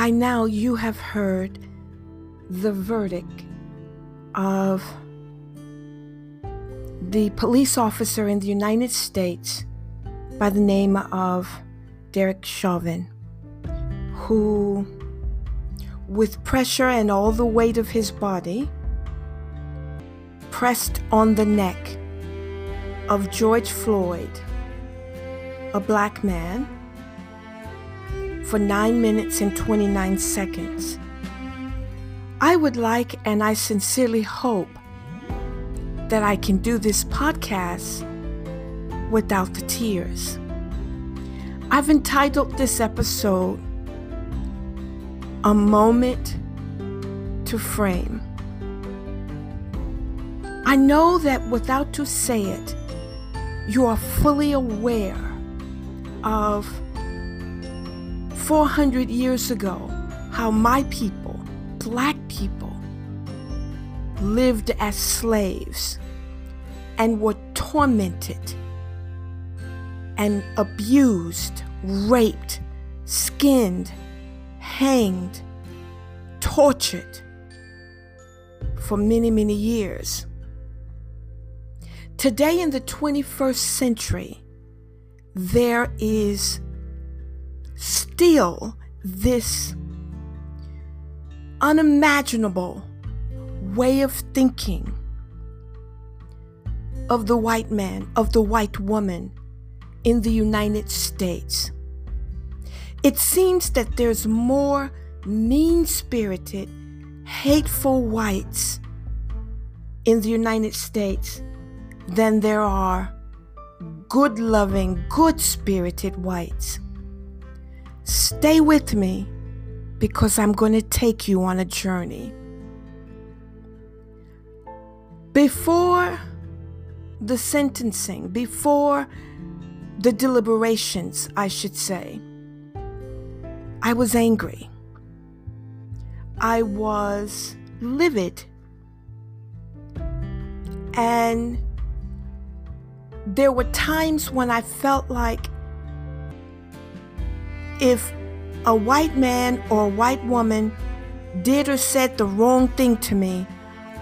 By now, you have heard the verdict of the police officer in the United States by the name of Derek Chauvin, who, with pressure and all the weight of his body, pressed on the neck of George Floyd, a black man, for 9 minutes and 29 seconds. I would like and I sincerely hope that I can do this podcast without the tears. I've entitled this episode A Moment to Frame. I know that without to say it, you are fully aware of 400 years ago how my people, black people, lived as slaves and were tormented and abused, raped, skinned, hanged, tortured for many, many years. Today, in the 21st century, there is still this unimaginable way of thinking of the white man, of the white woman in the United States. It seems that there's more mean spirited, hateful whites in the United States than there are good loving, good spirited whites. Stay with me because I'm going to take you on a journey. Before the sentencing, before the deliberations, I should say, I was angry. I was livid. And there were times when I felt like if a white man or a white woman did or said the wrong thing to me,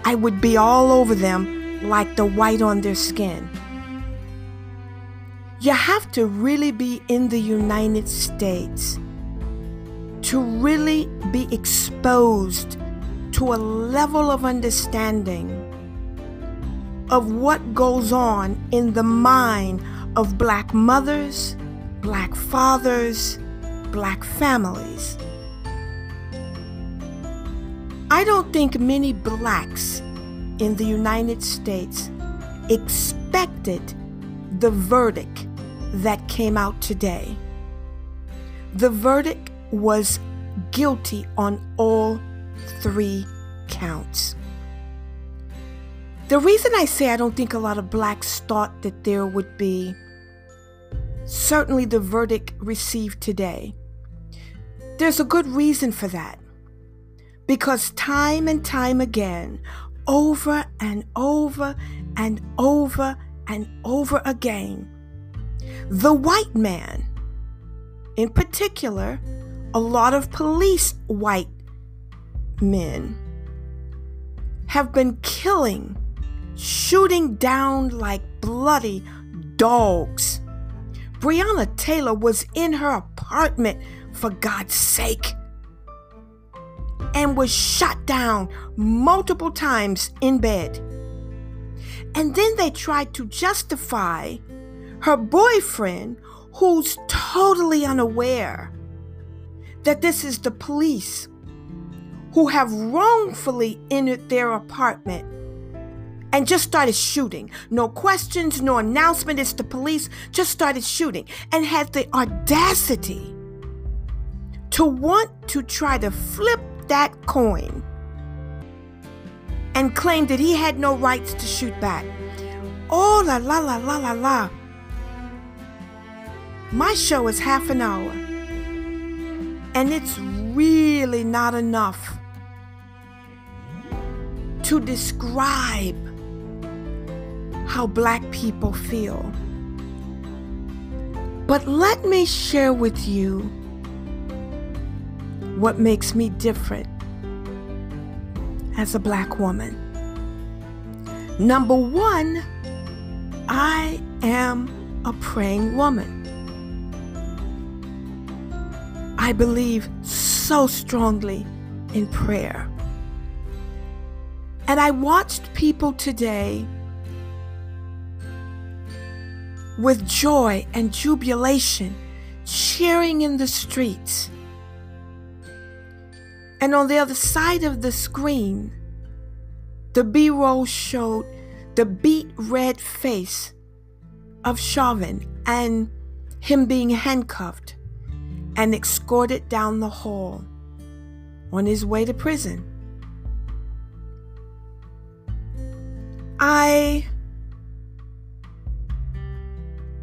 I would be all over them like the white on their skin. You have to really be in the United States to really be exposed to a level of understanding of what goes on in the mind of black mothers, black fathers, black families. I don't think many blacks in the United States expected the verdict that came out today. The verdict was guilty on all three counts. The reason I say I don't think a lot of blacks thought that there would be certainly the verdict received today there's a good reason for that. Because time and time again, over and over and over and over again, the white man, in particular, a lot of police white men, have been killing, shooting down like bloody dogs. Breonna Taylor was in her apartment for God's sake, and was shot down multiple times in bed. And then they tried to justify her boyfriend, who's totally unaware that this is the police who have wrongfully entered their apartment and just started shooting. No questions, no announcement. It's the police. Just started shooting and had the audacity to want to try to flip that coin and claim that he had no rights to shoot back. Oh la la la la la la. My show is half an hour, and it's really not enough to describe how black people feel. But let me share with you what makes me different as a black woman. Number one, I am a praying woman. I believe so strongly in prayer. And I watched people today with joy and jubilation cheering in the streets. And on the other side of the screen, the B roll showed the beet red face of Chauvin and him being handcuffed and escorted down the hall on his way to prison. I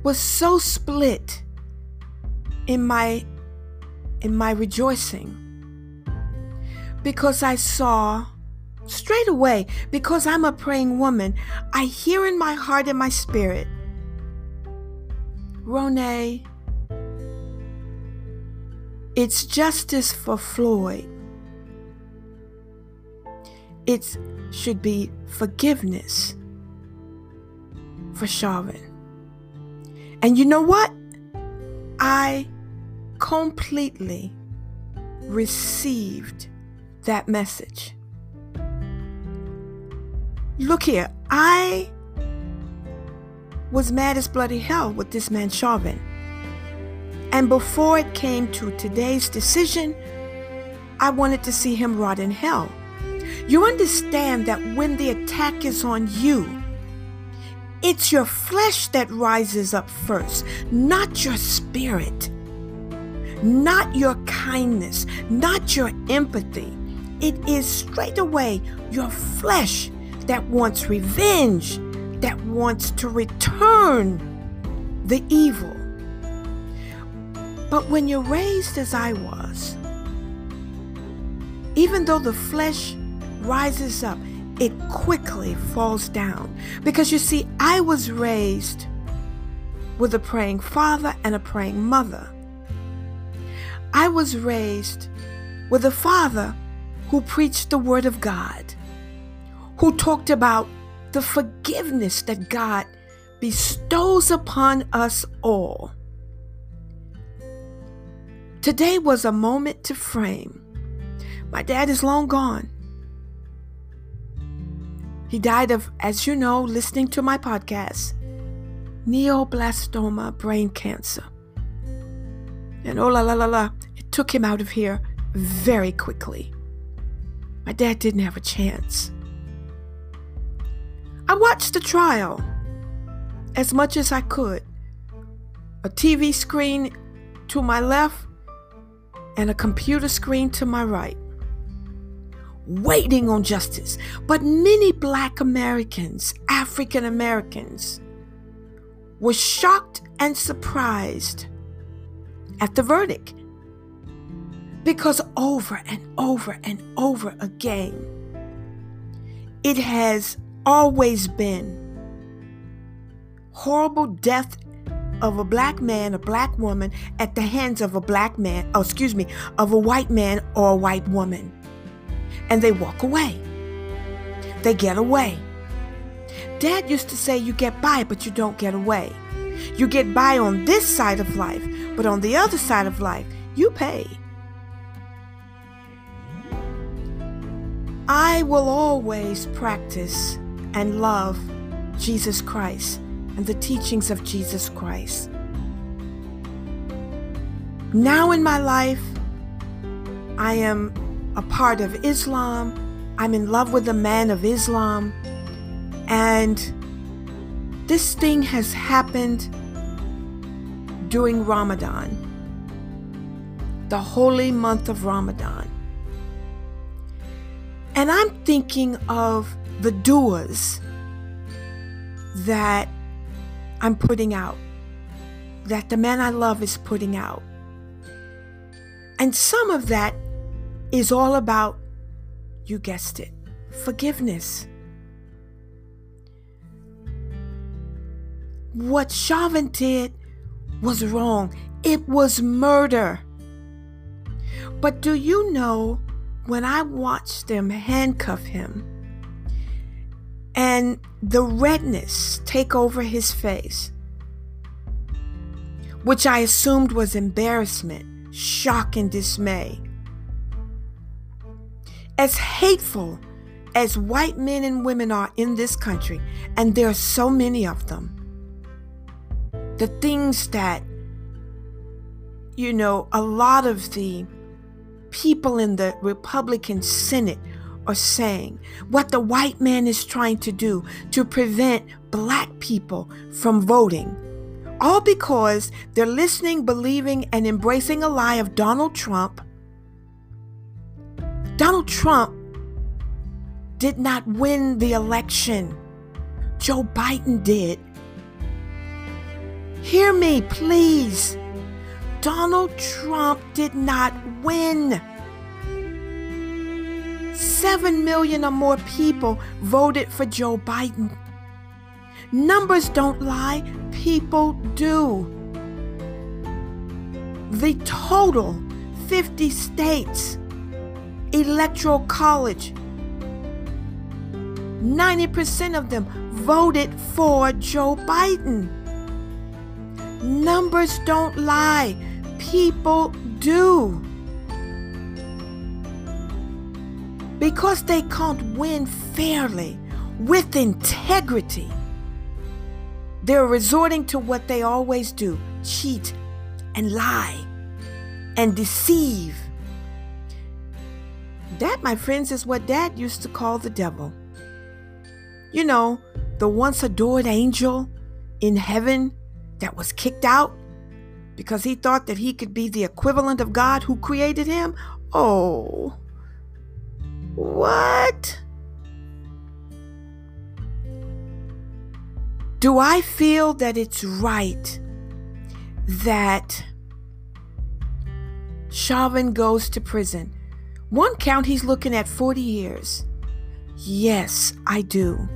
was so split in my in my rejoicing because I saw straight away because I'm a praying woman I hear in my heart and my spirit Rone it's justice for Floyd it should be forgiveness for Chauvin and you know what? I completely received that message. Look here, I was mad as bloody hell with this man Chauvin. And before it came to today's decision, I wanted to see him rot in hell. You understand that when the attack is on you, it's your flesh that rises up first, not your spirit, not your kindness, not your empathy. It is straight away your flesh that wants revenge, that wants to return the evil. But when you're raised as I was, even though the flesh rises up, it quickly falls down. Because you see, I was raised with a praying father and a praying mother. I was raised with a father who preached the Word of God, who talked about the forgiveness that God bestows upon us all. Today was a moment to frame. My dad is long gone. He died of, as you know, listening to my podcast, neoblastoma brain cancer. And oh la la la la, it took him out of here very quickly. My dad didn't have a chance. I watched the trial as much as I could. A TV screen to my left and a computer screen to my right waiting on justice. But many black Americans, African Americans, were shocked and surprised at the verdict. Because over and over and over again, it has always been horrible death of a black man, a black woman at the hands of a black man, oh, excuse me, of a white man or a white woman and they walk away. They get away. Dad used to say you get by, but you don't get away. You get by on this side of life, but on the other side of life, you pay. I will always practice and love Jesus Christ and the teachings of Jesus Christ. Now in my life, I am a part of Islam. I'm in love with a man of Islam. And this thing has happened during Ramadan, the holy month of Ramadan. And I'm thinking of the duas that I'm putting out, that the man I love is putting out. And some of that is all about, you guessed it, forgiveness. What Chauvin did was wrong. It was murder. But do you know when I watched them handcuff him and the redness take over his face, which I assumed was embarrassment, shock, and dismay? As hateful as white men and women are in this country, and there are so many of them, the things that, you know, a lot of the people in the Republican Senate are saying, what the white man is trying to do to prevent black people from voting. All because they're listening, believing, and embracing a lie of Donald Trump. Donald Trump did not win the election. Joe Biden did. Hear me, please. Donald Trump did not win. Seven million or more people voted for Joe Biden. Numbers don't lie, people do. The total 50 states electoral college 90% of them voted for Joe Biden. Numbers don't lie, people do. Because they can't win fairly, with integrity, they're resorting to what they always do cheat and lie and deceive. That, my friends, is what Dad used to call the devil. You know, the once adored angel in heaven that was kicked out because he thought that he could be the equivalent of God who created him? Oh, what? Do I feel that it's right that Chauvin goes to prison? One count, he's looking at 40 years. Yes, I do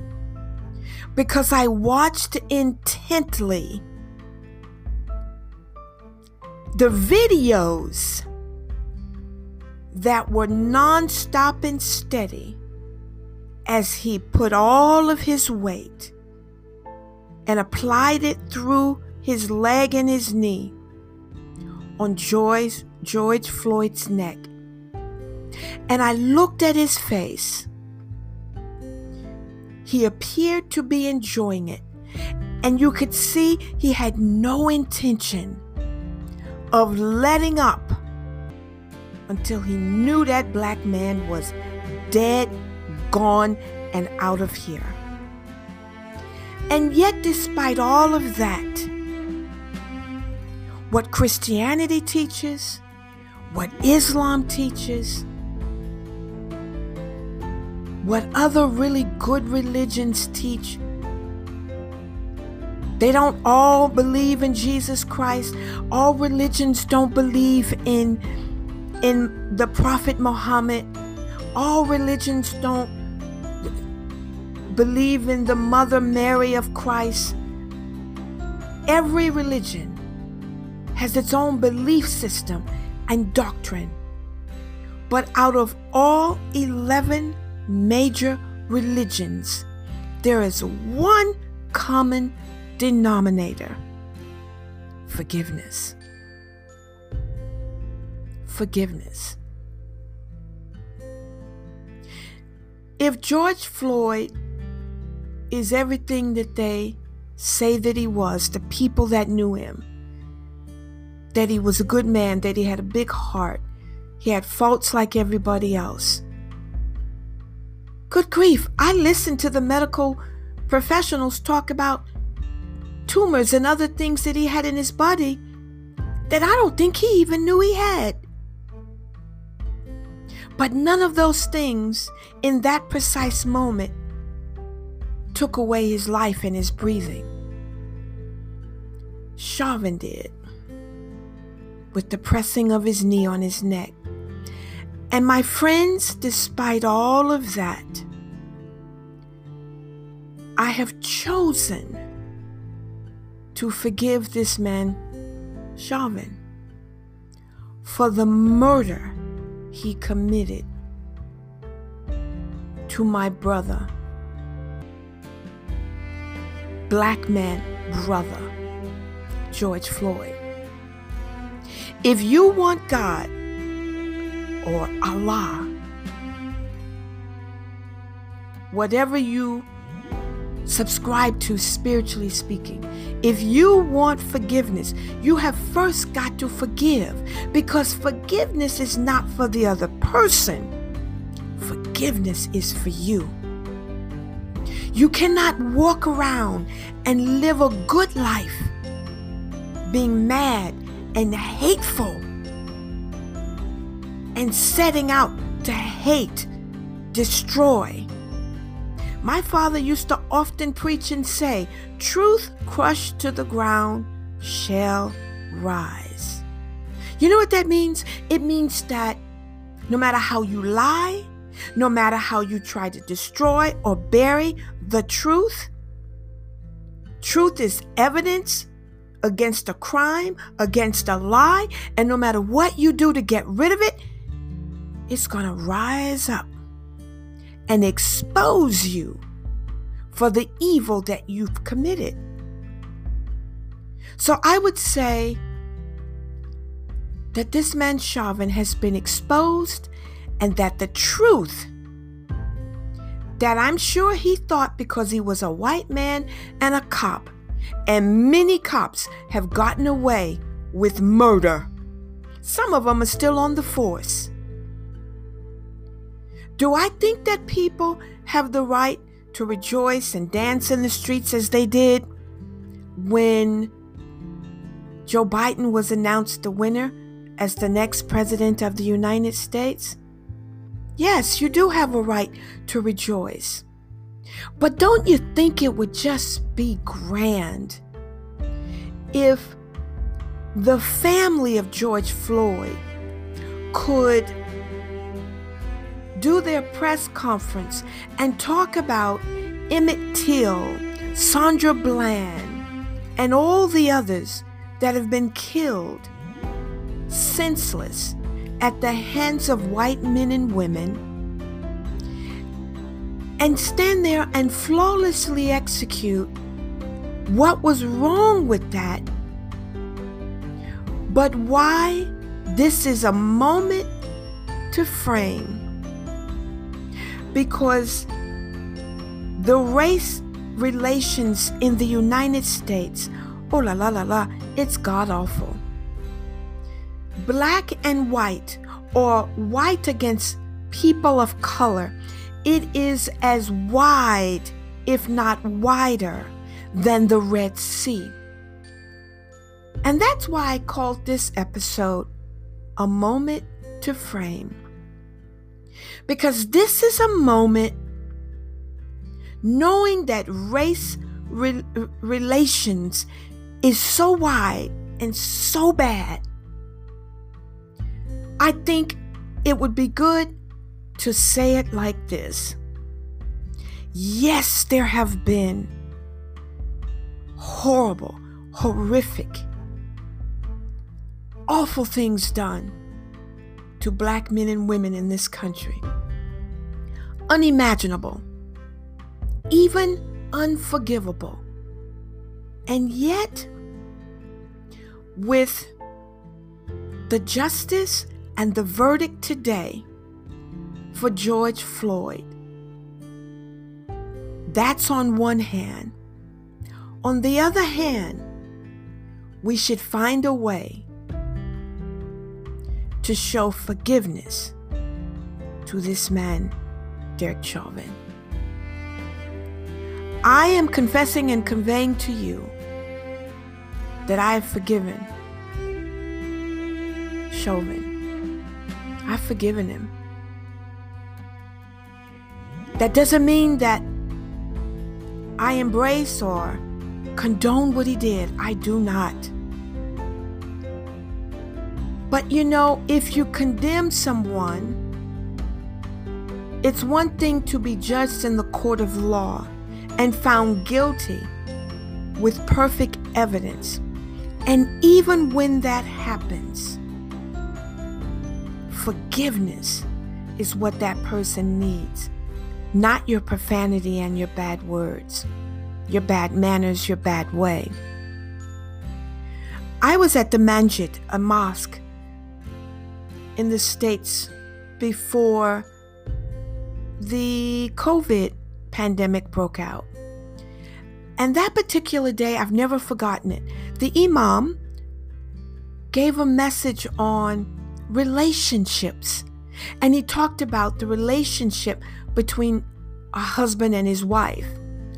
because I watched intently the videos that were nonstop and steady as he put all of his weight and applied it through his leg and his knee on George, George Floyd's neck. And I looked at his face he appeared to be enjoying it, and you could see he had no intention of letting up until he knew that black man was dead, gone, and out of here. And yet, despite all of that, what Christianity teaches, what Islam teaches, what other really good religions teach. They don't all believe in Jesus Christ. All religions don't believe in in the prophet Muhammad. All religions don't believe in the mother Mary of Christ. Every religion has its own belief system and doctrine. But out of all 11 major religions, there is one common denominator forgiveness. Forgiveness. If George Floyd is everything that they say that he was, the people that knew him, that he was a good man, that he had a big heart, he had faults like everybody else. Good grief, I listened to the medical professionals talk about tumors and other things that he had in his body that I don't think he even knew he had. But none of those things in that precise moment took away his life and his breathing. Chauvin did, with the pressing of his knee on his neck. And my friends, despite all of that, I have chosen to forgive this man, Chauvin, for the murder he committed to my brother, black man brother, George Floyd. If you want God or Allah, whatever you subscribe to spiritually speaking. If you want forgiveness, you have first got to forgive because forgiveness is not for the other person, forgiveness is for you. You cannot walk around and live a good life being mad and hateful and setting out to hate, destroy, my father used to often preach and say, Truth crushed to the ground shall rise. You know what that means? It means that no matter how you lie, no matter how you try to destroy or bury the truth, truth is evidence against a crime, against a lie, and no matter what you do to get rid of it, it's going to rise up and expose you for the evil that you've committed. So I would say that this man Chauvin has been exposed and that the truth that I'm sure he thought because he was a white man and a cop, and many cops have gotten away with murder. Some of them are still on the force. Do I think that people have the right to rejoice and dance in the streets as they did when Joe Biden was announced the winner as the next president of the United States? Yes, you do have a right to rejoice. But don't you think it would just be grand if the family of George Floyd could do their press conference and talk about Emmett Till, Sandra Bland, and all the others that have been killed senseless at the hands of white men and women and stand there and flawlessly execute what was wrong with that, but why this is a moment to frame because the race relations in the United States, oh la la la la, it's god awful. Black and white, or white against people of color, it is as wide, if not wider, than the Red Sea. And that's why I called this episode A Moment to Frame. Because this is a moment knowing that race re- relations is so wide and so bad. I think it would be good to say it like this. Yes, there have been horrible, horrific, awful things done to black men and women in this country. Unimaginable, even unforgivable. And yet, with the justice and the verdict today for George Floyd, that's on one hand. On the other hand, we should find a way to show forgiveness to this man, Derek Chauvin. I am confessing and conveying to you that I have forgiven Chauvin. I've forgiven him. That doesn't mean that I embrace or condone what he did. I do not. But you know, if you condemn someone, it's one thing to be judged in the court of law and found guilty with perfect evidence. And even when that happens, forgiveness is what that person needs, not your profanity and your bad words, your bad manners, your bad way. I was at the Masjid, a mosque in the States before the COVID pandemic broke out. And that particular day, I've never forgotten it. The Imam gave a message on relationships. And he talked about the relationship between a husband and his wife,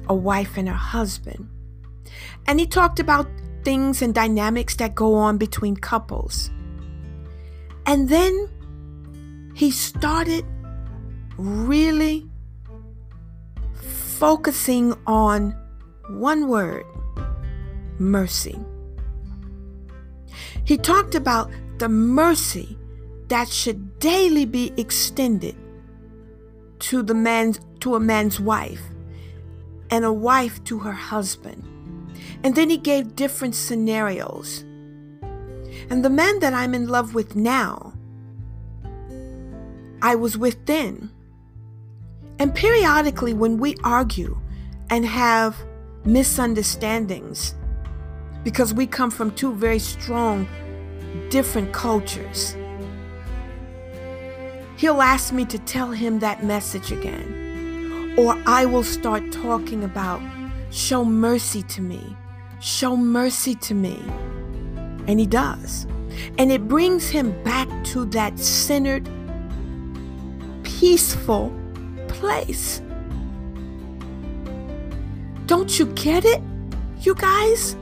a wife and her husband. And he talked about things and dynamics that go on between couples. And then he started really focusing on one word mercy. He talked about the mercy that should daily be extended to the man's to a man's wife and a wife to her husband. And then he gave different scenarios. And the man that I'm in love with now, I was with then. And periodically, when we argue and have misunderstandings, because we come from two very strong, different cultures, he'll ask me to tell him that message again. Or I will start talking about, show mercy to me, show mercy to me. And he does. And it brings him back to that centered, peaceful place. Don't you get it, you guys?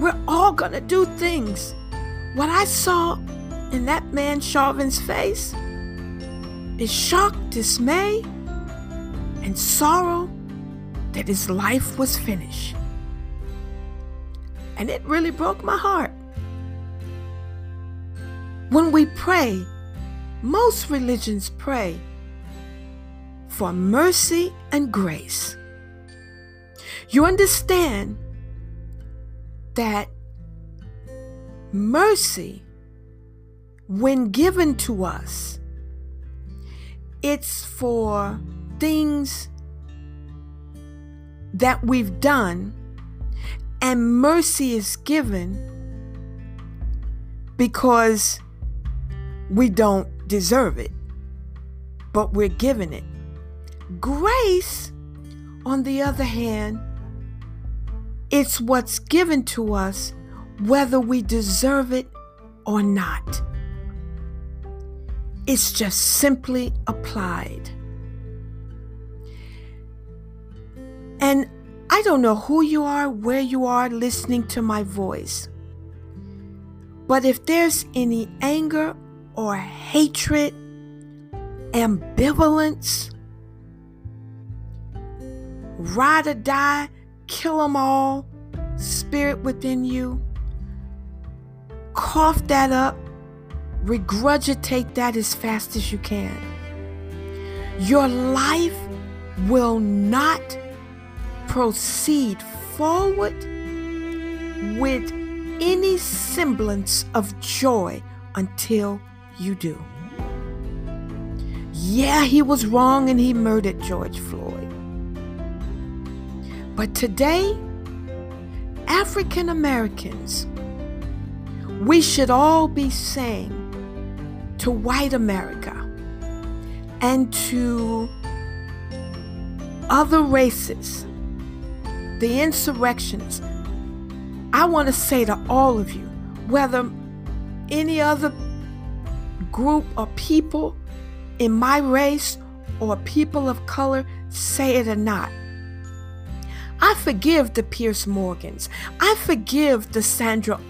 We're all gonna do things. What I saw in that man Chauvin's face is shock, dismay, and sorrow that his life was finished. And it really broke my heart. When we pray, most religions pray for mercy and grace. You understand that mercy, when given to us, it's for things that we've done, and mercy is given because we don't deserve it, but we're given it. Grace, on the other hand, it's what's given to us whether we deserve it or not. It's just simply applied. And I don't know who you are, where you are listening to my voice. But if there's any anger or hatred, ambivalence, ride or die, kill them all spirit within you, cough that up, regurgitate that as fast as you can. Your life will not proceed forward with any semblance of joy until you do. Yeah, he was wrong and he murdered George Floyd. But today, African Americans, we should all be saying to white America and to other races, the insurrections, I want to say to all of you, whether any other group or people in my race or people of color say it or not, I forgive the Pierce Morgans. I forgive the Sandra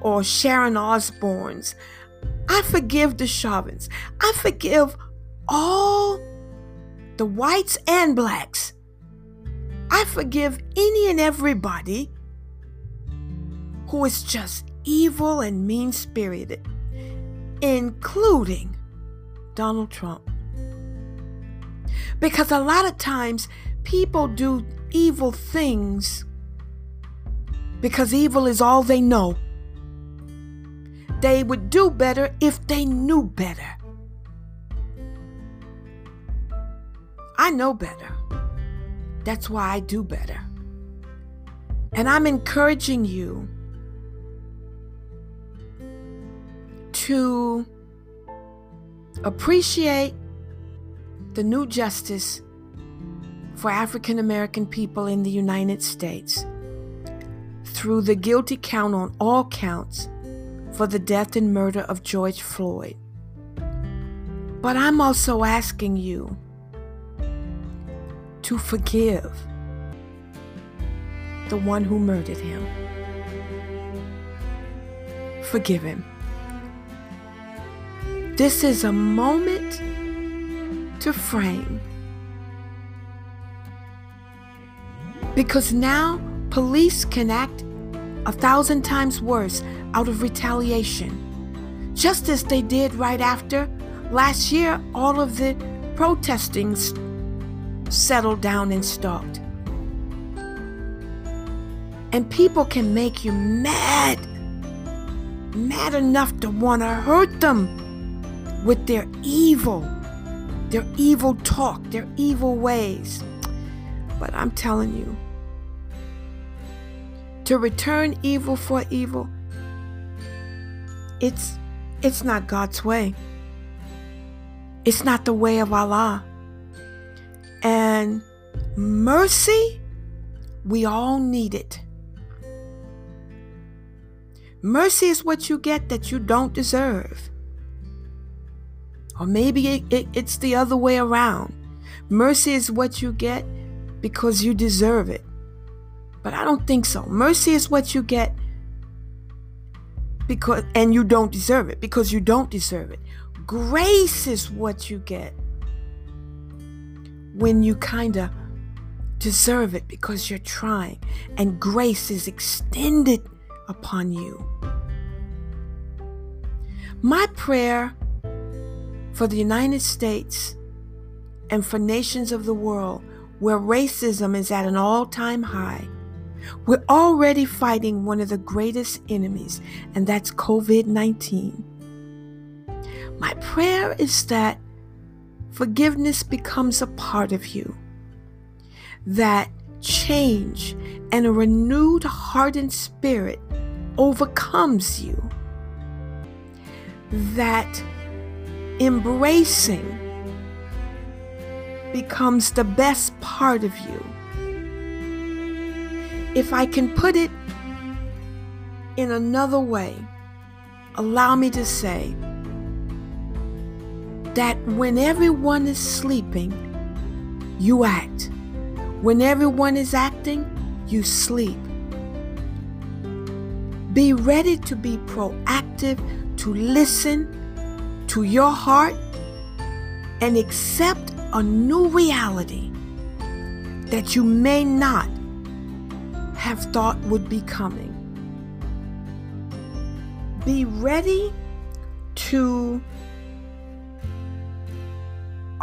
or Sharon Osbournes. I forgive the Chauvins. I forgive all the whites and blacks. I forgive any and everybody who is just evil and mean spirited, including Donald Trump. Because a lot of times people do evil things because evil is all they know. they would do better if they knew better. I know better. That's why I do better. And I'm encouraging you to appreciate the new justice for African American people in the United States through the guilty count on all counts for the death and murder of George Floyd. But I'm also asking you to forgive the one who murdered him. Forgive him. This is a moment to frame. Because now police can act a thousand times worse out of retaliation, just as they did right after last year all of the protesting settled down and stopped. And people can make you mad, mad enough to want to hurt them with their evil, their evil talk, their evil ways. But I'm telling you, to return evil for evil, it's it's not God's way. It's not the way of Allah. And mercy, we all need it. Mercy is what you get that you don't deserve. Or maybe it, it, it's the other way around. Mercy is what you get because you deserve it. But I don't think so. Mercy is what you get because and you don't deserve it because you don't deserve it. Grace is what you get when you kind of deserve it because you're trying and grace is extended upon you. My prayer for the United States and for nations of the world where racism is at an all time high. We're already fighting one of the greatest enemies, and that's COVID 19. My prayer is that forgiveness becomes a part of you, that change and a renewed heart and spirit overcomes you, that embracing becomes the best part of you. If I can put it in another way, allow me to say that when everyone is sleeping, you act. When everyone is acting, you sleep. Be ready to be proactive, to listen, to your heart and accept a new reality that you may not have thought would be coming. Be ready to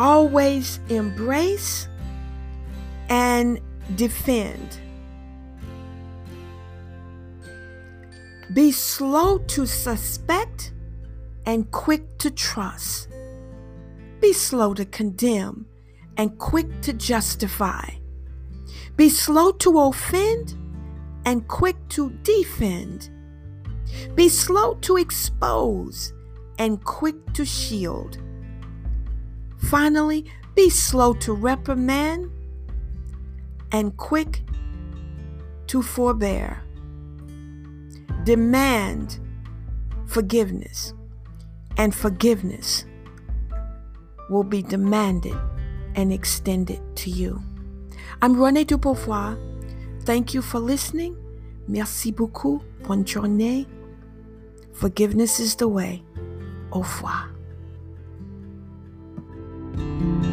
always embrace and defend. Be slow to suspect and quick to trust. Be slow to condemn and quick to justify. Be slow to offend and quick to defend. Be slow to expose and quick to shield. Finally, be slow to reprimand and quick to forbear. Demand forgiveness and forgiveness will be demanded and extended to you. I'm Renée Dubeauvoir. Thank you for listening. Merci beaucoup. Bonne journée. Forgiveness is the way. Au revoir. Música